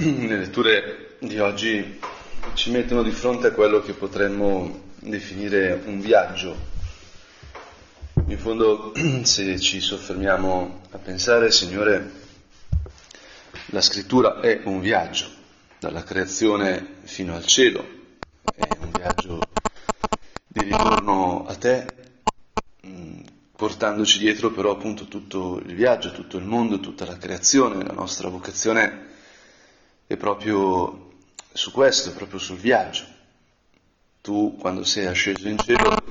le letture di oggi ci mettono di fronte a quello che potremmo definire un viaggio. In fondo, se ci soffermiamo a pensare, Signore, la scrittura è un viaggio, dalla creazione fino al cielo, è un viaggio di ritorno a te, mm, portandoci dietro però appunto tutto il viaggio, tutto il mondo, tutta la creazione, la nostra vocazione è proprio su questo, proprio sul viaggio. Tu quando sei asceso in cielo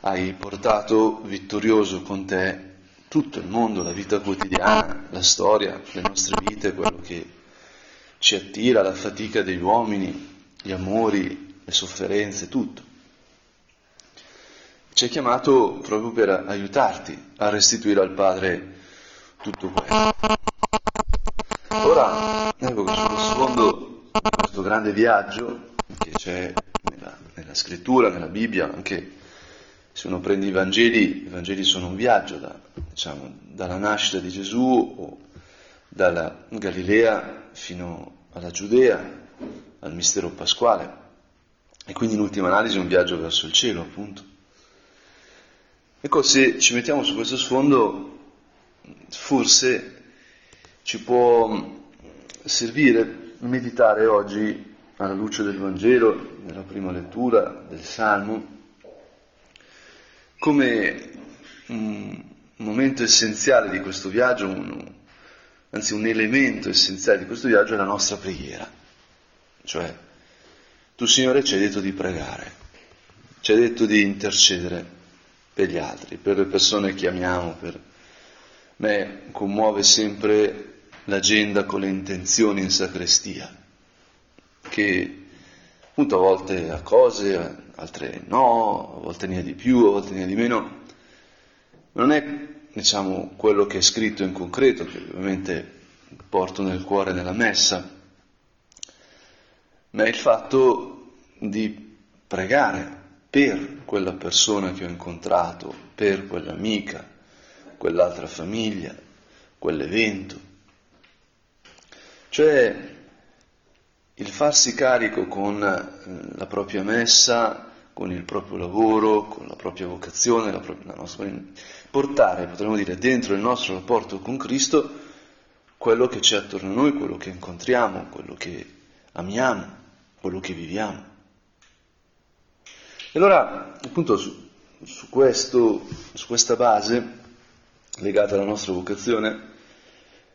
hai portato vittorioso con te tutto il mondo, la vita quotidiana, la storia, le nostre vite, quello che ci attira, la fatica degli uomini, gli amori, le sofferenze, tutto. Ci hai chiamato proprio per aiutarti a restituire al Padre tutto questo. Grande viaggio che c'è nella, nella, scrittura, nella Bibbia, anche se uno prende i Vangeli, i Vangeli sono un viaggio da, diciamo, dalla nascita di Gesù o dalla Galilea fino alla Giudea, al mistero pasquale, e quindi in ultima analisi un viaggio verso il cielo, appunto. Ecco, se ci mettiamo su questo sfondo, forse ci può servire meditare oggi alla luce del Vangelo, nella prima lettura del Salmo, come un momento essenziale di questo viaggio, un, anzi un elemento essenziale di questo viaggio è la nostra preghiera. Cioè, tu Signore ci hai detto di pregare, ci hai detto di intercedere per gli altri, per le persone che amiamo, per me commuove sempre l'agenda con le intenzioni in sacrestia, che appunto a volte ha cose, altre no, a volte ne ha di più, a volte ne ha di meno. Non è, diciamo, quello che è scritto in concreto, che ovviamente porto nel cuore nella messa, ma è il fatto di pregare per quella persona che ho incontrato, per quell'amica, quell'altra famiglia, quell'evento. Cioè il farsi carico con eh, la propria messa, con il proprio lavoro, con la propria vocazione, la propria, la nostra, portare, potremmo dire, dentro il nostro rapporto con Cristo quello che c'è attorno a noi, quello che incontriamo, quello che amiamo, quello che viviamo. E allora, appunto, su, su, questo, su questa base, legata alla nostra vocazione,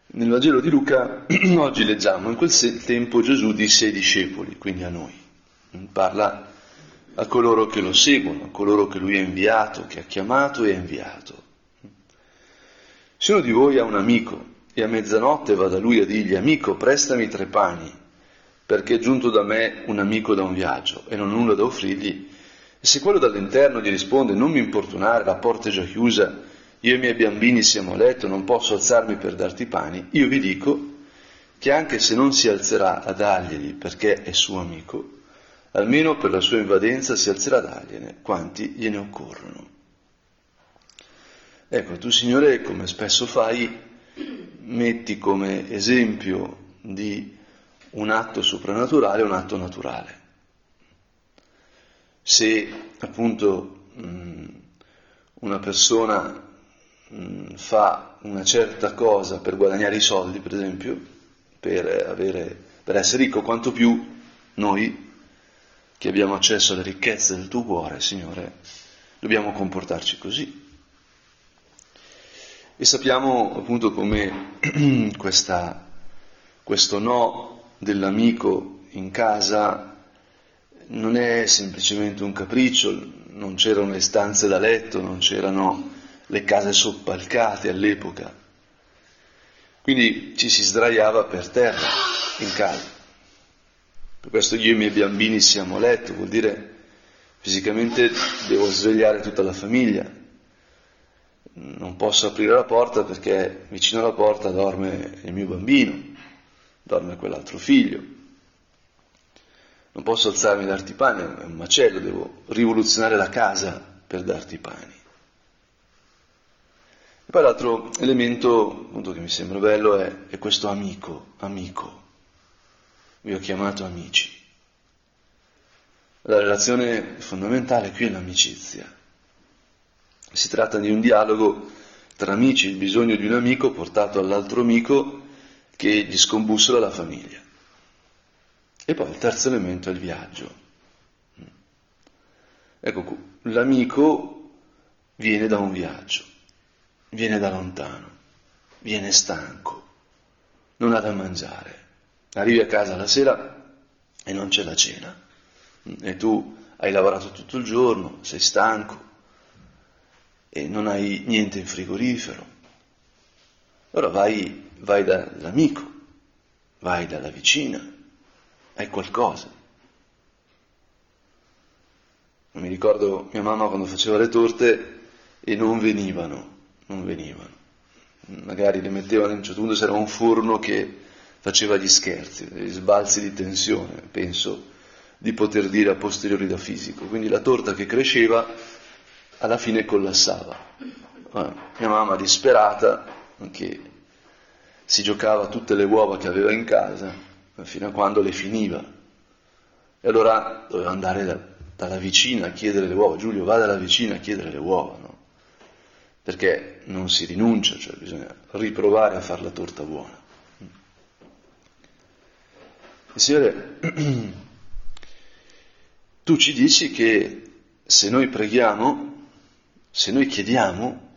nel Vangelo di Luca oggi leggiamo, in quel tempo Gesù disse ai discepoli, quindi a noi, parla a coloro che lo seguono, a coloro che lui ha inviato, che ha chiamato e ha inviato. Se uno di voi ha un amico e a mezzanotte va da lui a dirgli amico prestami tre pani, perché è giunto da me un amico da un viaggio e non ho nulla da offrirgli, e se quello dall'interno gli risponde non mi importunare, la porta è già chiusa, io e i miei bambini siamo a letto, non posso alzarmi per darti pani, io vi dico che anche se non si alzerà a darglieli perché è suo amico, almeno per la sua invadenza si alzerà a dargliene quanti gliene occorrono. Ecco, tu Signore, come spesso fai, metti come esempio di un atto soprannaturale un atto naturale. Se appunto una persona Mm, fa una certa cosa per guadagnare i soldi, per esempio, per, avere, per essere ricco, quanto più noi che abbiamo accesso alle ricchezze del tuo cuore, Signore, dobbiamo comportarci così. E sappiamo appunto come questa, questo no dell'amico in casa non è semplicemente un capriccio, non c'erano le stanze da letto, non c'erano le case soppalcate all'epoca. Quindi ci si sdraiava per terra in casa. Per questo io e i miei bambini siamo a letto, vuol dire fisicamente devo svegliare tutta la famiglia. Non posso aprire la porta perché vicino alla porta dorme il mio bambino, dorme quell'altro figlio. Non posso alzarmi e darti pane, è un macello, devo rivoluzionare la casa per darti pani. Poi l'altro elemento appunto, che mi sembra bello è, è questo amico, amico. vi ho chiamato amici. La relazione fondamentale qui è l'amicizia. Si tratta di un dialogo tra amici, il bisogno di un amico portato all'altro amico che gli scombussola la famiglia. E poi il terzo elemento è il viaggio. Ecco, l'amico viene da un viaggio, viene da lontano, viene stanco, non ha da mangiare. Arrivi a casa la sera e non c'è la cena. E tu hai lavorato tutto il giorno, sei stanco e non hai niente in frigorifero. Allora vai, vai dall'amico, vai dalla vicina, hai qualcosa. Mi ricordo mia mamma quando faceva le torte e non venivano, non venivano. Magari le mettevano, a un certo punto c'era un forno che faceva gli scherzi, gli sbalzi di tensione, penso di poter dire a posteriori da fisico. Quindi la torta che cresceva alla fine collassava. Mia mamma disperata, che si giocava tutte le uova che aveva in casa, fino a quando le finiva. E allora doveva andare da, dalla vicina a chiedere le uova. Giulio, va dalla vicina a chiedere le uova, no? Perché non si rinuncia, cioè bisogna riprovare a fare la torta buona. Signore, tu ci dici che se noi preghiamo, se noi chiediamo,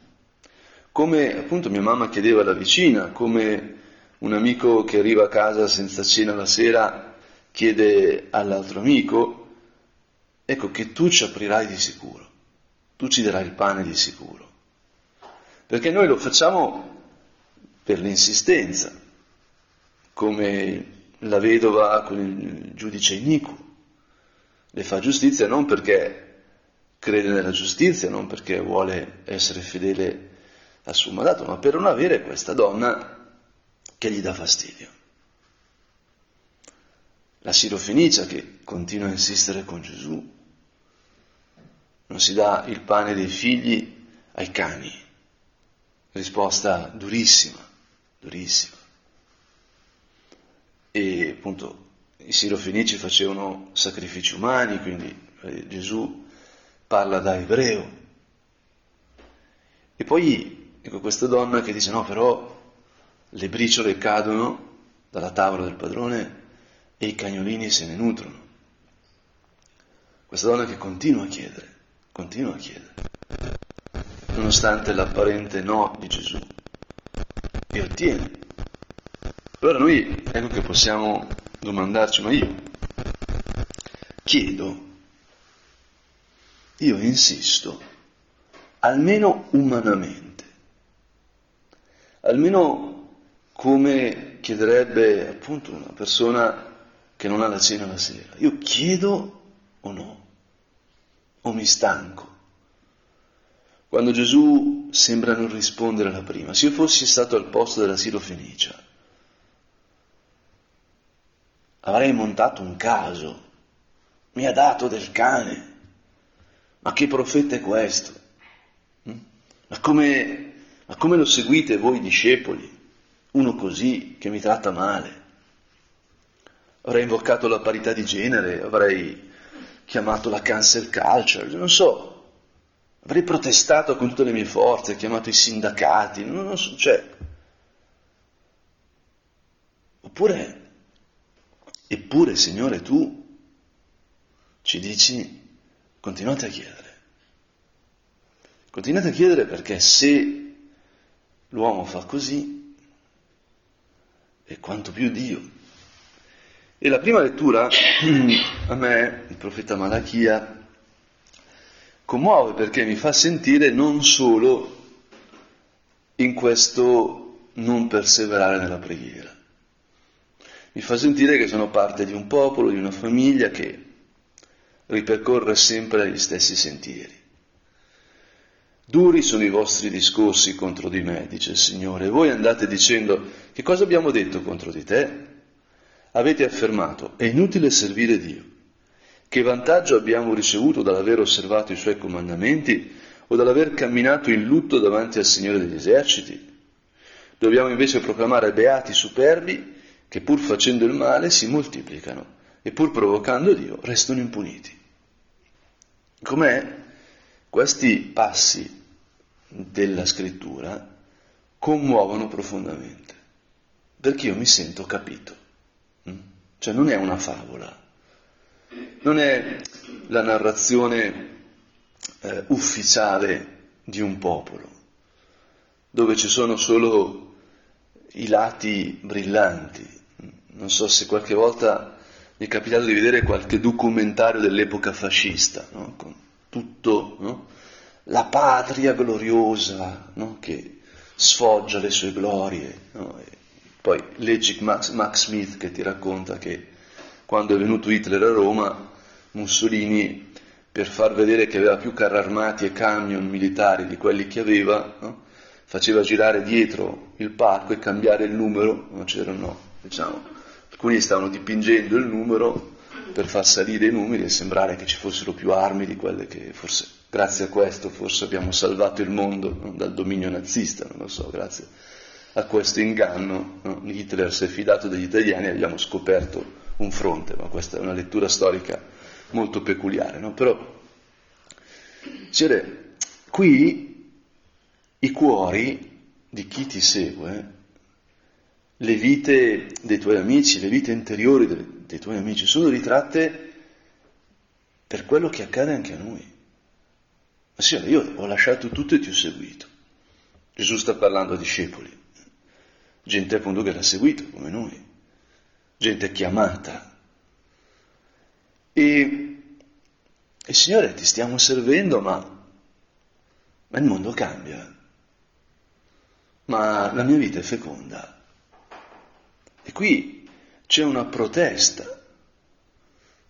come appunto mia mamma chiedeva alla vicina, come un amico che arriva a casa senza cena la sera chiede all'altro amico, ecco che tu ci aprirai di sicuro, tu ci darai il pane di sicuro. Perché noi lo facciamo per l'insistenza, come la vedova con il giudice iniquo. Le fa giustizia non perché crede nella giustizia, non perché vuole essere fedele al suo mandato, ma per non avere questa donna che gli dà fastidio. La Sirofenicia che continua a insistere con Gesù, non si dà il pane dei figli ai cani. Risposta durissima, durissima e appunto i sirofenici facevano sacrifici umani, quindi eh, Gesù parla da ebreo. E poi ecco questa donna che dice no però le briciole cadono dalla tavola del padrone e i cagnolini se ne nutrono. Questa donna che continua a chiedere, continua a chiedere, nonostante l'apparente no di Gesù, e ottiene. Allora noi ecco che possiamo domandarci, ma io chiedo, io insisto, almeno umanamente, almeno come chiederebbe appunto una persona che non ha la cena la sera, io chiedo o no, o mi stanco. Quando Gesù sembra non rispondere alla prima, se io fossi stato al posto della Siro Fenicia, avrei montato un caso, mi ha dato del cane. Ma che profeta è questo? Mm? Ma come, ma come lo seguite voi discepoli? Uno così che mi tratta male. Avrei invocato la parità di genere, avrei chiamato la cancel culture, non so, avrei protestato con tutte le mie forze, chiamato i sindacati, non, non so, cioè. Oppure Eppure, Signore, tu ci dici, continuate a chiedere. Continuate a chiedere perché se l'uomo fa così, è quanto più Dio. E la prima lettura, a me, il profeta Malachia, commuove perché mi fa sentire non solo in questo non perseverare nella preghiera, mi fa sentire che sono parte di un popolo, di una famiglia che ripercorre sempre gli stessi sentieri. Duri sono i vostri discorsi contro di me, dice il Signore. Voi andate dicendo, che cosa abbiamo detto contro di te? Avete affermato, è inutile servire Dio. Che vantaggio abbiamo ricevuto dall'aver osservato i Suoi comandamenti o dall'aver camminato in lutto davanti al Signore degli eserciti? Dobbiamo invece proclamare beati superbi che pur facendo il male si moltiplicano e pur provocando Dio restano impuniti. Com'è? Questi passi della scrittura commuovono profondamente, perché io mi sento capito. Mm? Cioè non è una favola, non è la narrazione eh, ufficiale di un popolo, dove ci sono solo i lati brillanti. Non so se qualche volta mi è capitato di vedere qualche documentario dell'epoca fascista, no? con tutto no? la patria gloriosa no? che sfoggia le sue glorie. Poi leggi Max, Max Smith che ti racconta che quando è venuto Hitler a Roma, Mussolini, per far vedere che aveva più carri armati e camion militari di quelli che aveva, no? faceva girare dietro il parco e cambiare il numero, non c'erano, diciamo, alcuni stavano dipingendo il numero per far salire i numeri e sembrare che ci fossero più armi di quelle che forse, grazie a questo, forse abbiamo salvato il mondo no? dal dominio nazista, non lo so, grazie a questo inganno no? Hitler si è fidato degli italiani e abbiamo scoperto un fronte, ma questa è una lettura storica molto peculiare, no? Però, cioè, qui i cuori di chi ti segue, le vite dei tuoi amici, le vite interiori dei, dei tuoi amici sono ritratte per quello che accade anche a noi. Ma sì, io ho lasciato tutto e ti ho seguito. Gesù sta parlando a discepoli, gente appunto che l'ha seguito come noi gente chiamata. E, e Signore, ti stiamo servendo, ma, ma il mondo cambia, ma la mia vita è feconda. E qui c'è una protesta.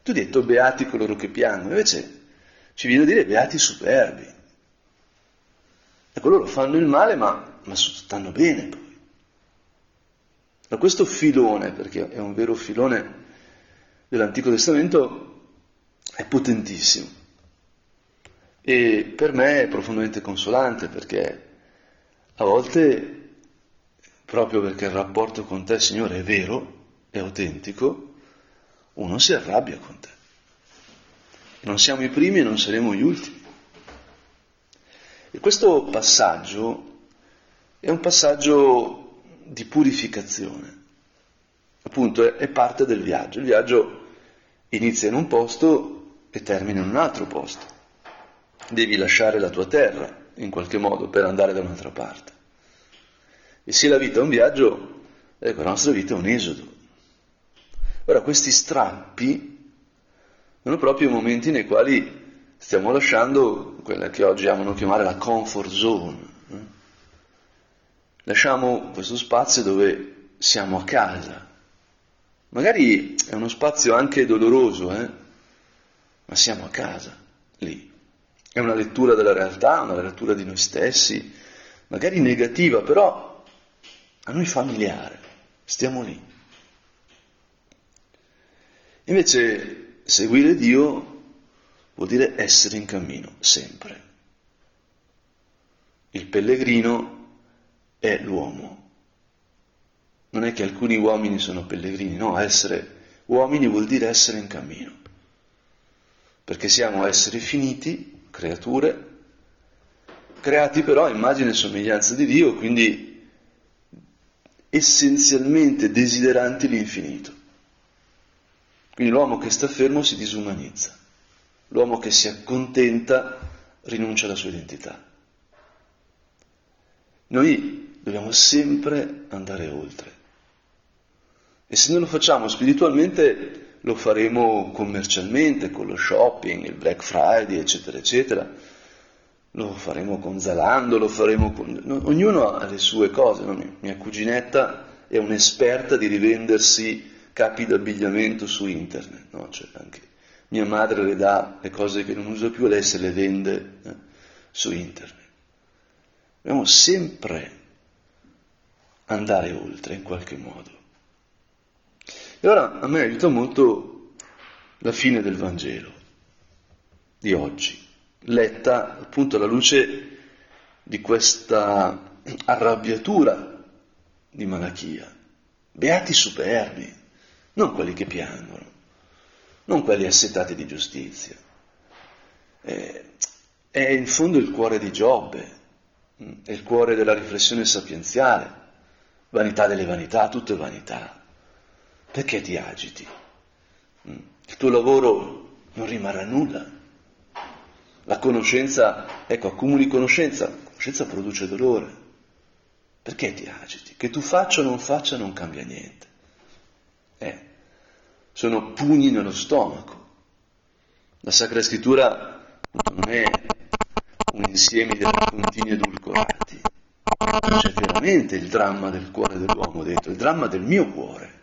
Tu hai detto beati coloro che piangono, invece ci viene a dire beati superbi. Ecco, loro fanno il male, ma, ma stanno bene. Da questo filone, perché è un vero filone dell'Antico Testamento, è potentissimo. E per me è profondamente consolante perché a volte, proprio perché il rapporto con te, Signore, è vero, è autentico, uno si arrabbia con te. Non siamo i primi e non saremo gli ultimi. E questo passaggio è un passaggio di purificazione. Appunto è, parte del viaggio. Il viaggio inizia in un posto e termina in un altro posto. Devi lasciare la tua terra in qualche modo per andare da un'altra parte. E se la vita è un viaggio, ecco, la nostra vita è un esodo. Ora, questi strappi sono proprio i momenti nei quali stiamo lasciando quella che oggi amano chiamare la comfort zone, lasciamo questo spazio dove siamo a casa. Magari è uno spazio anche doloroso, eh? ma siamo a casa, lì. È una lettura della realtà, una lettura di noi stessi, magari negativa, però a noi familiare, stiamo lì. Invece seguire Dio vuol dire essere in cammino, sempre. Il pellegrino è l'uomo. Non è che alcuni uomini sono pellegrini, no, essere uomini vuol dire essere in cammino, perché siamo esseri finiti, creature, creati però a immagine e somiglianza di Dio, quindi essenzialmente desideranti l'infinito. Quindi l'uomo che sta fermo si disumanizza, l'uomo che si accontenta rinuncia alla sua identità. Noi dobbiamo sempre andare oltre. E se non lo facciamo spiritualmente, lo faremo commercialmente, con lo shopping, il Black Friday, eccetera, eccetera. Lo faremo con Zalando, lo faremo con... Ognuno ha le sue cose. No? Mia cuginetta è un'esperta di rivendersi capi d'abbigliamento su internet. No? Cioè anche mia madre le dà le cose che non usa più, lei se le vende eh, su internet. Dobbiamo sempre andare oltre in qualche modo. E ora a me aiuta molto la fine del Vangelo di oggi, letta appunto alla luce di questa arrabbiatura di Malachia, Beati superbi, non quelli che piangono, non quelli assetati di giustizia. Eh, è in fondo il cuore di Giobbe, mm, è il cuore della riflessione sapienziale, vanità delle vanità, tutto è vanità. Perché ti agiti? Mm, il tuo lavoro non rimarrà nulla. La conoscenza, ecco, accumuli conoscenza, la conoscenza produce dolore. Perché ti agiti? Che tu faccia o non faccia non cambia niente. Eh, sono pugni nello stomaco. La Sacra Scrittura non è un insieme di raccontini edulcorati. C'è veramente il dramma del cuore dell'uomo dentro, il dramma del mio cuore.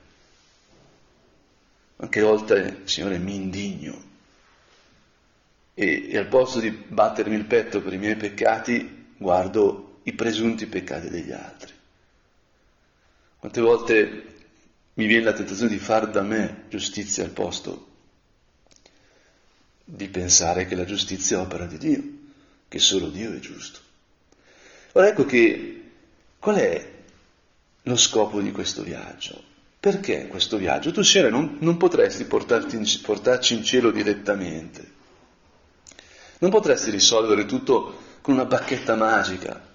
Anche volte, Signore, mi indigno. E, e al posto di battermi il petto per i miei peccati, guardo i presunti peccati degli altri. Quante volte mi viene la tentazione di far da me giustizia al posto di pensare che la giustizia è opera di Dio, che solo Dio è giusto. Ora ecco che qual è lo scopo di questo viaggio? Perché questo viaggio? Tu, Signore, non, non potresti in, portarci in cielo direttamente, non potresti risolvere tutto con una bacchetta magica,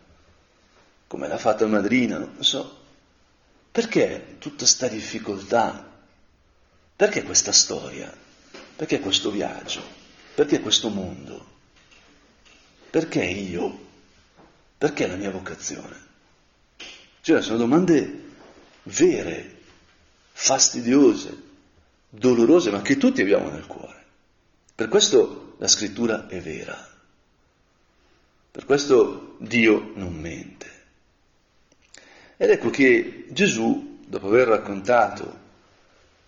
come l'ha fatta madrina, non so. Perché tutta questa difficoltà? Perché questa storia? Perché questo viaggio? Perché questo mondo? Perché io? Perché la mia vocazione? Cioè, sono domande vere, fastidiose, dolorose, ma che tutti abbiamo nel cuore. Per questo la scrittura è vera. Per questo Dio non mente. Ed ecco che Gesù, dopo aver raccontato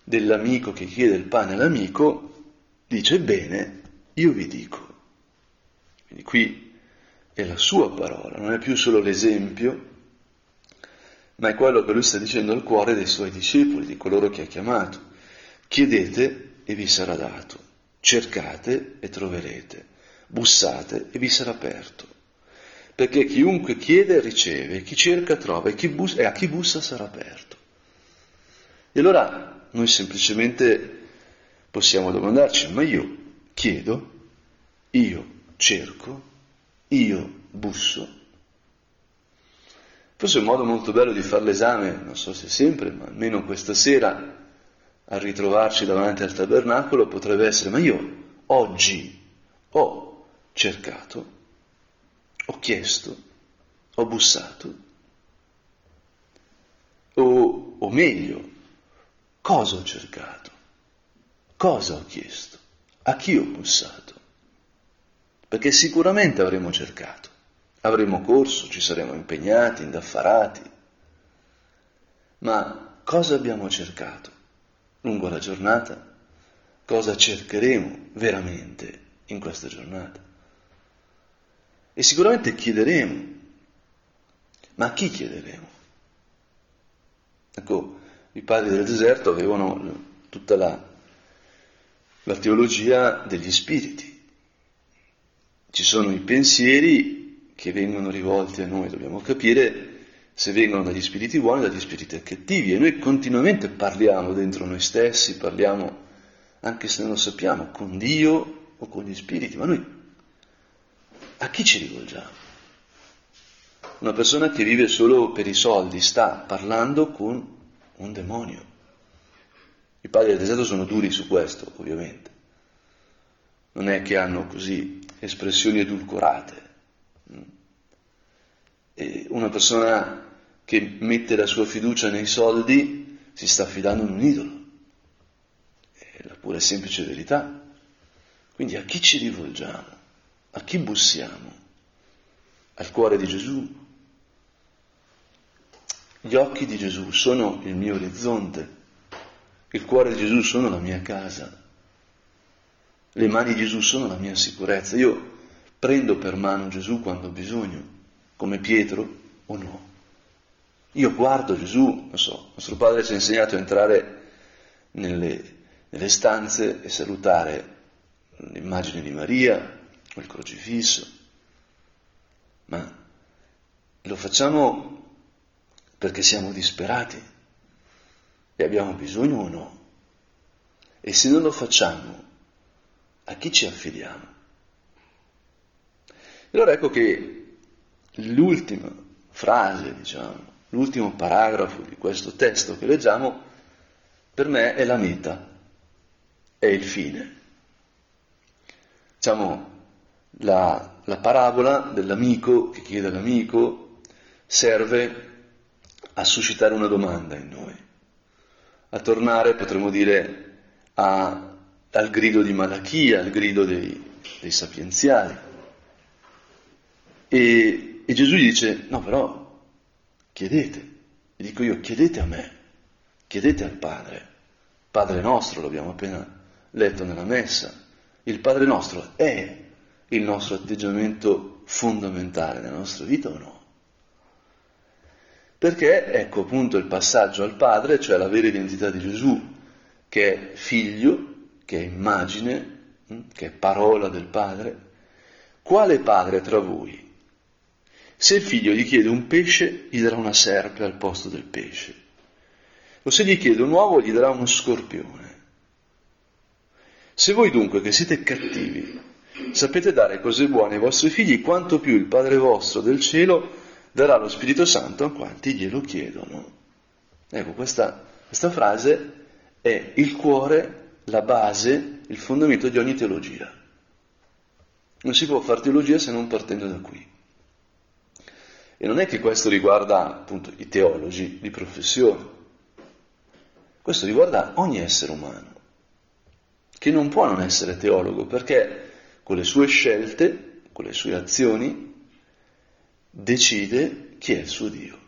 dell'amico che chiede il pane all'amico, dice, bene, io vi dico. Quindi qui è la sua parola, non è più solo l'esempio, ma è quello che lui sta dicendo al cuore dei suoi discepoli, di coloro che ha chiamato. Chiedete e vi sarà dato, cercate e troverete, bussate e vi sarà aperto perché chiunque chiede riceve, chi cerca trova e, chi bus- e a chi bussa sarà aperto. E allora noi semplicemente possiamo domandarci, ma io chiedo, io cerco, io busso. Forse un modo molto bello di fare l'esame, non so se sempre, ma almeno questa sera, a ritrovarci davanti al tabernacolo, potrebbe essere, ma io oggi ho cercato, ho chiesto, ho bussato, o, o meglio, cosa ho cercato, cosa ho chiesto, a chi ho bussato, perché sicuramente avremo cercato, avremo corso, ci saremo impegnati, indaffarati, ma cosa abbiamo cercato lungo la giornata? Cosa cercheremo veramente in questa giornata? E sicuramente chiederemo, ma a chi chiederemo? Ecco, i padri del deserto avevano tutta la, la teologia degli spiriti. Ci sono i pensieri che vengono rivolti a noi, dobbiamo capire se vengono dagli spiriti buoni o dagli spiriti cattivi e noi continuamente parliamo dentro noi stessi, parliamo anche se non lo sappiamo, con Dio o con gli spiriti, ma noi a chi ci rivolgiamo? Una persona che vive solo per i soldi sta parlando con un demonio. I padri del deserto sono duri su questo, ovviamente. Non è che hanno così espressioni edulcorate. E una persona che mette la sua fiducia nei soldi si sta affidando in un idolo. È la pura e semplice verità. Quindi a chi ci rivolgiamo? A chi bussiamo? Al cuore di Gesù? Gli occhi di Gesù sono il mio orizzonte, il cuore di Gesù sono la mia casa, le mani di Gesù sono la mia sicurezza. Io prendo per mano Gesù quando ho bisogno, come Pietro o no. Io guardo Gesù, non so, nostro padre ci ha insegnato a entrare nelle, nelle stanze e salutare l'immagine di Maria, o il crocifisso, ma lo facciamo perché siamo disperati, E abbiamo bisogno o no? E se non lo facciamo, a chi ci affidiamo? Allora ecco che l'ultima frase, diciamo, l'ultimo paragrafo di questo testo che leggiamo, per me è la meta, è il fine. Diciamo, la, la parabola dell'amico che chiede all'amico serve a suscitare una domanda in noi, a tornare, potremmo dire, a, al grido di Malachia, al grido dei, dei sapienziali. E, e Gesù dice, no però, chiedete, e dico io, chiedete a me, chiedete al Padre, Padre nostro, l'abbiamo appena letto nella messa, il Padre nostro è il nostro atteggiamento fondamentale nella nostra vita o no? Perché ecco appunto il passaggio al Padre, cioè la vera identità di Gesù, che è figlio, che è immagine, hm, che è parola del Padre. Quale padre tra voi? Se il figlio gli chiede un pesce, gli darà una serpe al posto del pesce. O se gli chiede un uovo, gli darà uno scorpione. Se voi dunque, che siete cattivi, sapete dare cose buone ai vostri figli, quanto più il Padre vostro del cielo darà lo Spirito Santo a quanti glielo chiedono. Ecco, questa, questa frase è il cuore, la base, il fondamento di ogni teologia. Non si può fare teologia se non partendo da qui. E non è che questo riguarda appunto i teologi di professione, questo riguarda ogni essere umano, che non può non essere teologo, perché con le sue scelte, con le sue azioni, decide chi è il suo Dio.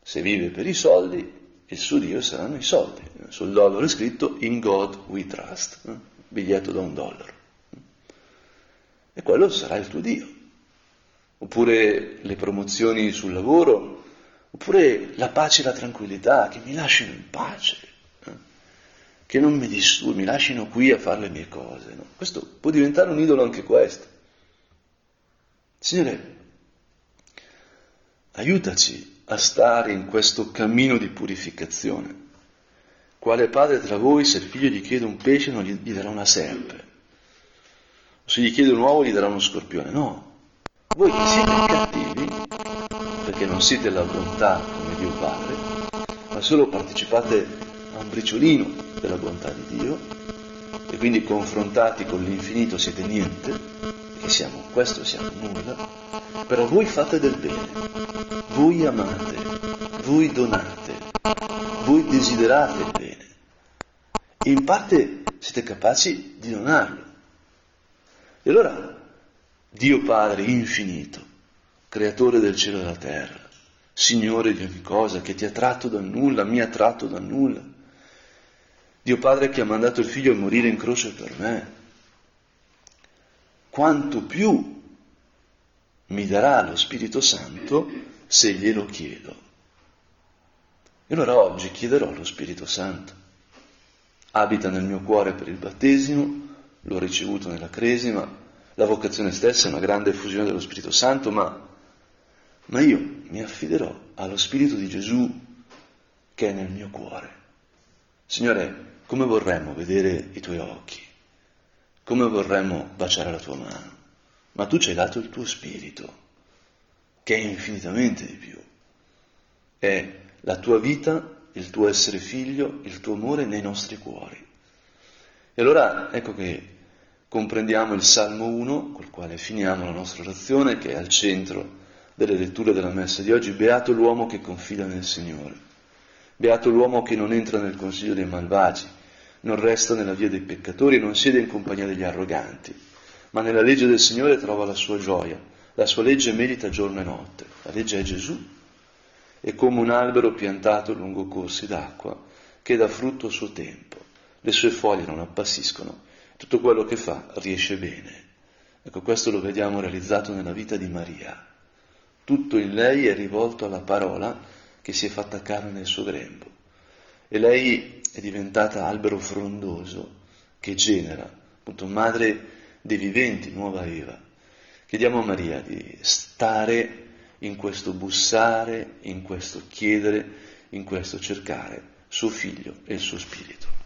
Se vive per i soldi, il suo Dio saranno i soldi. Sul dollaro è scritto In God we trust, eh? biglietto da un dollaro. E quello sarà il tuo Dio. Oppure le promozioni sul lavoro, oppure la pace e la tranquillità, che mi lasciano in pace, eh? che non mi disturbi, mi lasciano qui a fare le mie cose. No? Questo può diventare un idolo anche questo. Signore, aiutaci a stare in questo cammino di purificazione. Quale padre tra voi, se il figlio gli chiede un pesce, non gli, darà una serpe? Se gli chiede un uovo, gli darà uno scorpione? No. Voi che siete cattivi, perché non siete la bontà come Dio Padre, ma solo partecipate a un briciolino della bontà di Dio, e quindi confrontati con l'infinito siete niente, che siamo questo, siamo nulla, però voi fate del bene, voi amate, voi donate, voi desiderate il bene e in parte siete capaci di donarlo. E allora Dio Padre infinito, creatore del cielo e della terra, Signore di ogni cosa, che ti ha tratto dal nulla, mi ha tratto dal nulla, Dio Padre che ha mandato il figlio a morire in croce per me, quanto più mi darà lo Spirito Santo se glielo chiedo. E allora oggi chiederò lo Spirito Santo. Abita nel mio cuore per il battesimo, l'ho ricevuto nella cresima, la vocazione stessa è una grande effusione dello Spirito Santo, ma, ma io mi affiderò allo Spirito di Gesù che è nel mio cuore. Signore, come vorremmo vedere i tuoi occhi, come vorremmo baciare la tua mano ma tu ci hai dato il tuo spirito, che è infinitamente di più. È la tua vita, il tuo essere figlio, il tuo amore nei nostri cuori. E allora ecco che comprendiamo il Salmo 1, col quale finiamo la nostra orazione, che è al centro delle letture della messa di oggi. Beato l'uomo che confida nel Signore. Beato l'uomo che non entra nel consiglio dei malvagi, non resta nella via dei peccatori non siede in compagnia degli arroganti. Ma nella legge del Signore trova la sua gioia, la sua legge medita giorno e notte, la legge è Gesù, è come un albero piantato lungo corsi d'acqua che dà frutto a suo tempo, le sue foglie non appassiscono, tutto quello che fa riesce bene. Ecco, questo lo vediamo realizzato nella vita di Maria. Tutto in lei è rivolto alla parola che si è fatta carne nel suo grembo. E lei è diventata albero frondoso che genera, appunto, madre dei viventi, nuova Eva. Chiediamo a Maria di stare in questo bussare, in questo chiedere, in questo cercare suo figlio e il suo spirito.